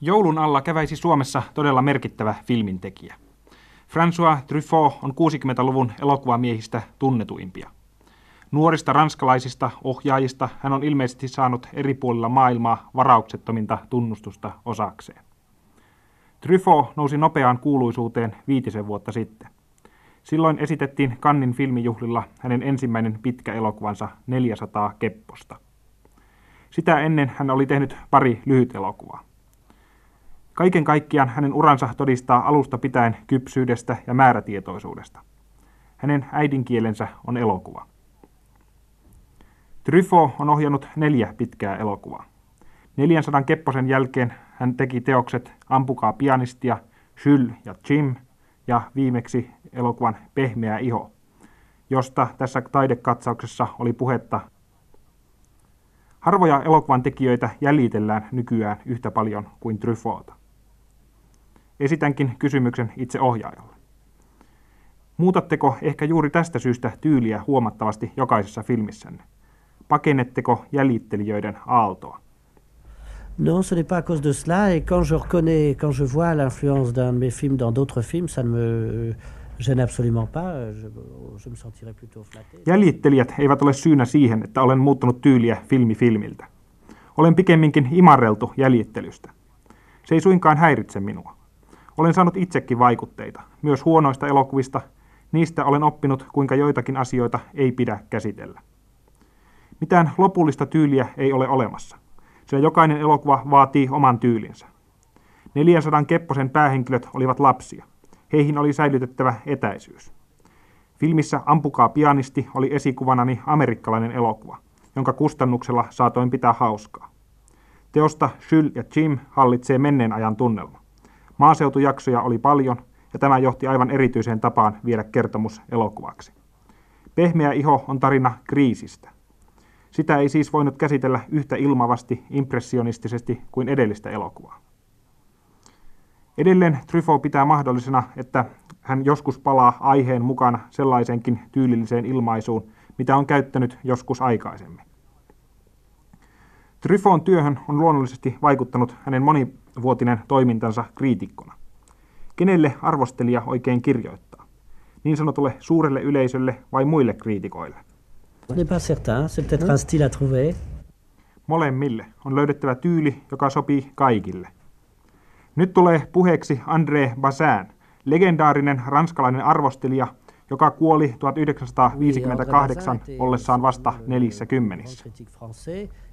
Joulun alla käväisi Suomessa todella merkittävä filmintekijä. François Truffaut on 60-luvun elokuvamiehistä tunnetuimpia. Nuorista ranskalaisista ohjaajista hän on ilmeisesti saanut eri puolilla maailmaa varauksettominta tunnustusta osakseen. Truffaut nousi nopeaan kuuluisuuteen viitisen vuotta sitten. Silloin esitettiin Kannin filmijuhlilla hänen ensimmäinen pitkä elokuvansa 400 kepposta. Sitä ennen hän oli tehnyt pari lyhyt elokuvaa. Kaiken kaikkiaan hänen uransa todistaa alusta pitäen kypsyydestä ja määrätietoisuudesta. Hänen äidinkielensä on elokuva. Truffaut on ohjannut neljä pitkää elokuvaa. 400 kepposen jälkeen hän teki teokset Ampukaa pianistia, Jules ja Jim ja viimeksi elokuvan Pehmeä iho, josta tässä taidekatsauksessa oli puhetta. Harvoja elokuvan tekijöitä jäljitellään nykyään yhtä paljon kuin Truffauta. Esitänkin kysymyksen itse ohjaajalle. Muutatteko ehkä juuri tästä syystä tyyliä huomattavasti jokaisessa filmissänne? Pakennetteko jäljittelijöiden aaltoa? Non, ce n'est pas à cause de cela. Et quand je reconnais, quand je vois l'influence d'un de mes films dans d'autres films, ça ne me gêne absolument pas. Je, je me sentirais plutôt flatté. Jäljittelijät eivät ole syynä siihen, että olen muuttanut tyyliä filmi filmiltä. Olen pikemminkin imarreltu jäljittelystä. Se ei suinkaan häiritse minua. Olen saanut itsekin vaikutteita, myös huonoista elokuvista. Niistä olen oppinut, kuinka joitakin asioita ei pidä käsitellä. Mitään lopullista tyyliä ei ole olemassa sillä jokainen elokuva vaatii oman tyylinsä. 400 Kepposen päähenkilöt olivat lapsia. Heihin oli säilytettävä etäisyys. Filmissä Ampukaa pianisti oli esikuvanani amerikkalainen elokuva, jonka kustannuksella saatoin pitää hauskaa. Teosta Jules ja Jim hallitsee menneen ajan tunnelma. Maaseutujaksoja oli paljon, ja tämä johti aivan erityiseen tapaan viedä kertomus elokuvaksi. Pehmeä iho on tarina kriisistä. Sitä ei siis voinut käsitellä yhtä ilmavasti impressionistisesti kuin edellistä elokuvaa. Edelleen Truffaut pitää mahdollisena, että hän joskus palaa aiheen mukana sellaisenkin tyylilliseen ilmaisuun, mitä on käyttänyt joskus aikaisemmin. Truffaut'n työhön on luonnollisesti vaikuttanut hänen monivuotinen toimintansa kriitikkona. Kenelle arvostelija oikein kirjoittaa? Niin sanotulle suurelle yleisölle vai muille kriitikoille? On n'est pas certain, c'est peut-être un style à trouver. Molemmille on löydettävä tyyli, joka sopii kaikille. Nyt tulee puheeksi André Bazin, legendaarinen ranskalainen arvostelija, joka kuoli 1958 ollessaan vasta nelissä kymmenissä.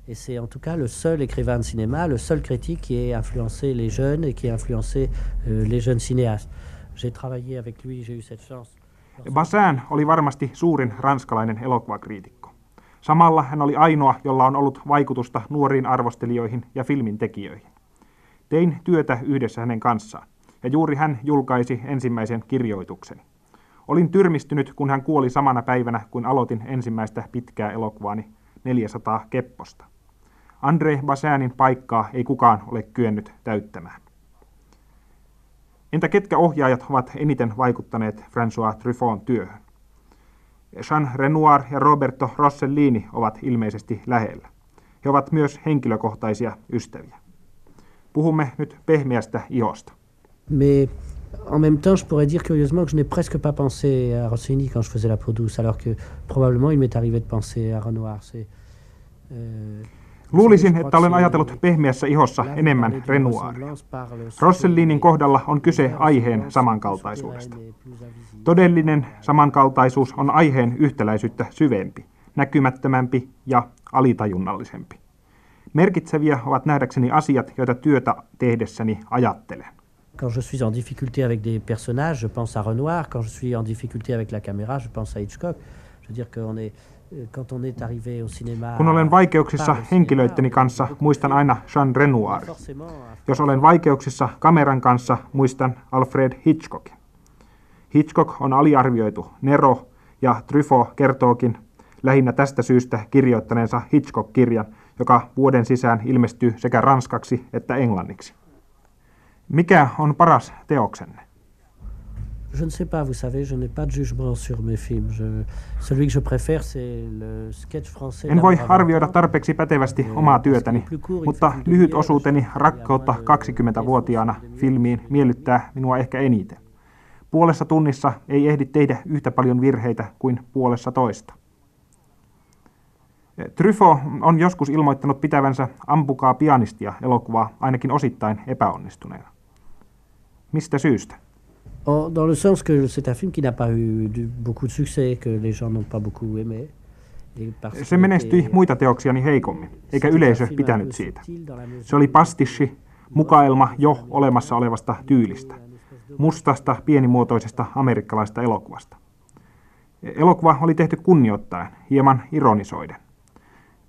Et c'est en tout cas le seul écrivain de cinéma, le seul critique qui ait influencé les jeunes et qui a influencé euh, les jeunes cinéastes. J'ai travaillé avec lui, j'ai eu cette chance. Bazin oli varmasti suurin ranskalainen elokuvakriitikko. Samalla hän oli ainoa, jolla on ollut vaikutusta nuoriin arvostelijoihin ja filmin tekijöihin. Tein työtä yhdessä hänen kanssaan, ja juuri hän julkaisi ensimmäisen kirjoitukseni. Olin tyrmistynyt, kun hän kuoli samana päivänä, kun aloitin ensimmäistä pitkää elokuvaani 400 kepposta. André Bazinin paikkaa ei kukaan ole kyennyt täyttämään. Entä ketkä ohjaajat ovat eniten vaikuttaneet François Truffaut'n työhön? Jean Renoir ja Roberto Rossellini ovat ilmeisesti lähellä. He ovat myös henkilökohtaisia ystäviä. Puhumme nyt pehmeästä ihosta. Mais en même temps, je pourrais dire curieusement que je n'ai presque pas pensé à Rossellini quand je faisais la peau douce, alors que probablement il m'est arrivé de penser à Renoir. C'est, euh, Luulisin, että olen ajatellut pehmeässä ihossa enemmän Renoiria. Rossellinin kohdalla on kyse aiheen samankaltaisuudesta. Todellinen samankaltaisuus on aiheen yhtäläisyyttä syvempi, näkymättömämpi ja alitajunnallisempi. Merkitseviä ovat nähdäkseni asiat, joita työtä tehdessäni ajattelen. Quand je suis en difficulté avec des personnages, je pense à Renoir. Quand je suis en difficulté avec la caméra, je pense à Hitchcock. Je veux dire qu'on est kun olen vaikeuksissa henkilöitteni kanssa, muistan aina Jean Renoir. Jos olen vaikeuksissa kameran kanssa, muistan Alfred Hitchcockin. Hitchcock on aliarvioitu Nero, ja Truffaut kertookin lähinnä tästä syystä kirjoittaneensa Hitchcock-kirjan, joka vuoden sisään ilmestyy sekä ranskaksi että englanniksi. Mikä on paras teoksenne? Je ne sais pas, vous savez, je n'ai pas de jugement sur mes films. Je, celui que je préfère, c'est le sketch français. En voi arvioida tarpeeksi pätevästi omaa työtäni, mutta lyhyt osuuteni Rakkautta 20-vuotiaana filmiin miellyttää minua ehkä eniten. Puolessa tunnissa ei ehdi tehdä yhtä paljon virheitä kuin puolessa toista. Tryfo on joskus ilmoittanut pitävänsä Ampukaa pianistia elokuvaa ainakin osittain epäonnistuneena. Mistä syystä? Oh, dans le sens que c'est un film qui n'a pas eu beaucoup de succès, que les gens n'ont pas beaucoup aimé. Se menestyi muita teoksiani heikommin, eikä yleisö pitänyt siitä. Se oli pastissi, mukaelma jo olemassa olevasta tyylistä, mustasta, pienimuotoisesta amerikkalaista elokuvasta. Elokuva oli tehty kunnioittaen, hieman ironisoiden.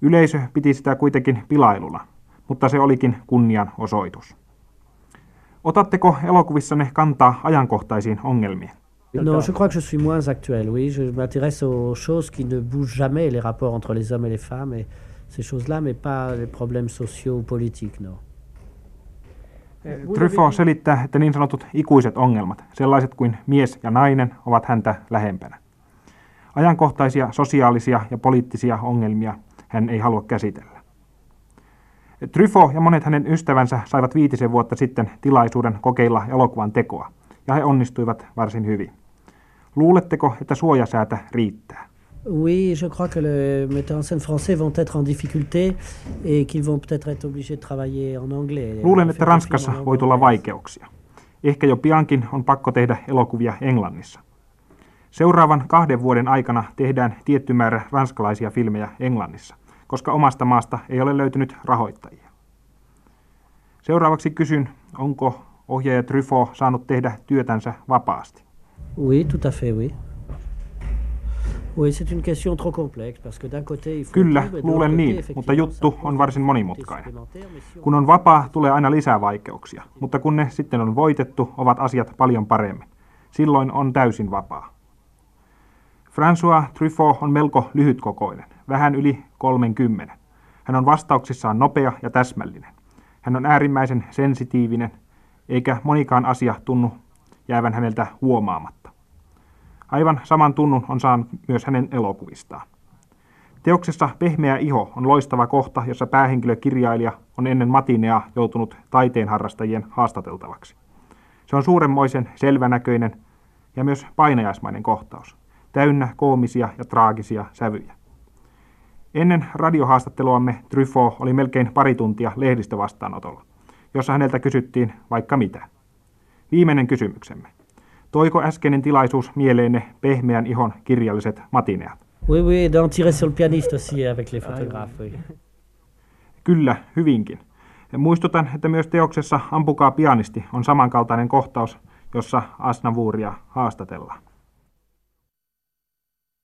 Yleisö piti sitä kuitenkin pilailuna, mutta se olikin kunnian osoitus. Otatteko elokuvissanne kantaa ajankohtaisiin ongelmiin? Non, je crois que je suis moins actuel, oui. Je m'intéresse aux choses qui ne bougent jamais, les rapports entre les hommes et les femmes, et ces choses-là, mais pas les problèmes sociaux ou politiques, non. Truffaut selittää, että niin sanotut ikuiset ongelmat, sellaiset kuin mies ja nainen, ovat häntä lähempänä. Ajankohtaisia sosiaalisia ja poliittisia ongelmia hän ei halua käsitellä. Tryfo ja monet hänen ystävänsä saivat viitisen vuotta sitten tilaisuuden kokeilla elokuvan tekoa, ja he onnistuivat varsin hyvin. Luuletteko, että suojasäätä riittää? Oui, je crois que les metteurs en scène français vont être en difficulté et qu'ils vont peut-être être obligés de travailler en anglais. Luulen, että Ranskassa voi tulla vaikeuksia. Ehkä jo piankin on pakko tehdä elokuvia Englannissa. Seuraavan kahden vuoden aikana tehdään tietty määrä ranskalaisia filmejä Englannissa koska omasta maasta ei ole löytynyt rahoittajia. Seuraavaksi kysyn, onko ohjaaja Truffaut saanut tehdä työtänsä vapaasti? Oui, tout à fait, oui. Oui, c'est une question trop complexe, parce que d'un côté il faut Kyllä, luulen niin, mutta juttu on varsin monimutkainen. Kun on vapaa, tulee aina lisää vaikeuksia, mutta kun ne sitten on voitettu, ovat asiat paljon paremmin. Silloin on täysin vapaa. François Truffaut on melko lyhytkokoinen vähän yli 30. Hän on vastauksissaan nopea ja täsmällinen. Hän on äärimmäisen sensitiivinen, eikä monikaan asia tunnu jäävän häneltä huomaamatta. Aivan saman tunnun on saanut myös hänen elokuvistaan. Teoksessa Pehmeä iho on loistava kohta, jossa päähenkilökirjailija on ennen matinea joutunut taiteen harrastajien haastateltavaksi. Se on suuremmoisen selvänäköinen ja myös painajaismainen kohtaus, täynnä koomisia ja traagisia sävyjä. Ennen radiohaastatteluamme Truffaut oli melkein pari tuntia lehdistövastaanotolla, jossa häneltä kysyttiin vaikka mitä. Viimeinen kysymyksemme. Toiko äskeinen tilaisuus mieleenne pehmeän ihon kirjalliset matineat? Oui, oui, d'en tirer sur le pianiste aussi avec les photographes, oui. Kyllä, hyvinkin. Muistutan, että myös teoksessa Ampukaa pianisti on samankaltainen kohtaus, jossa Asnavuuria haastatellaan.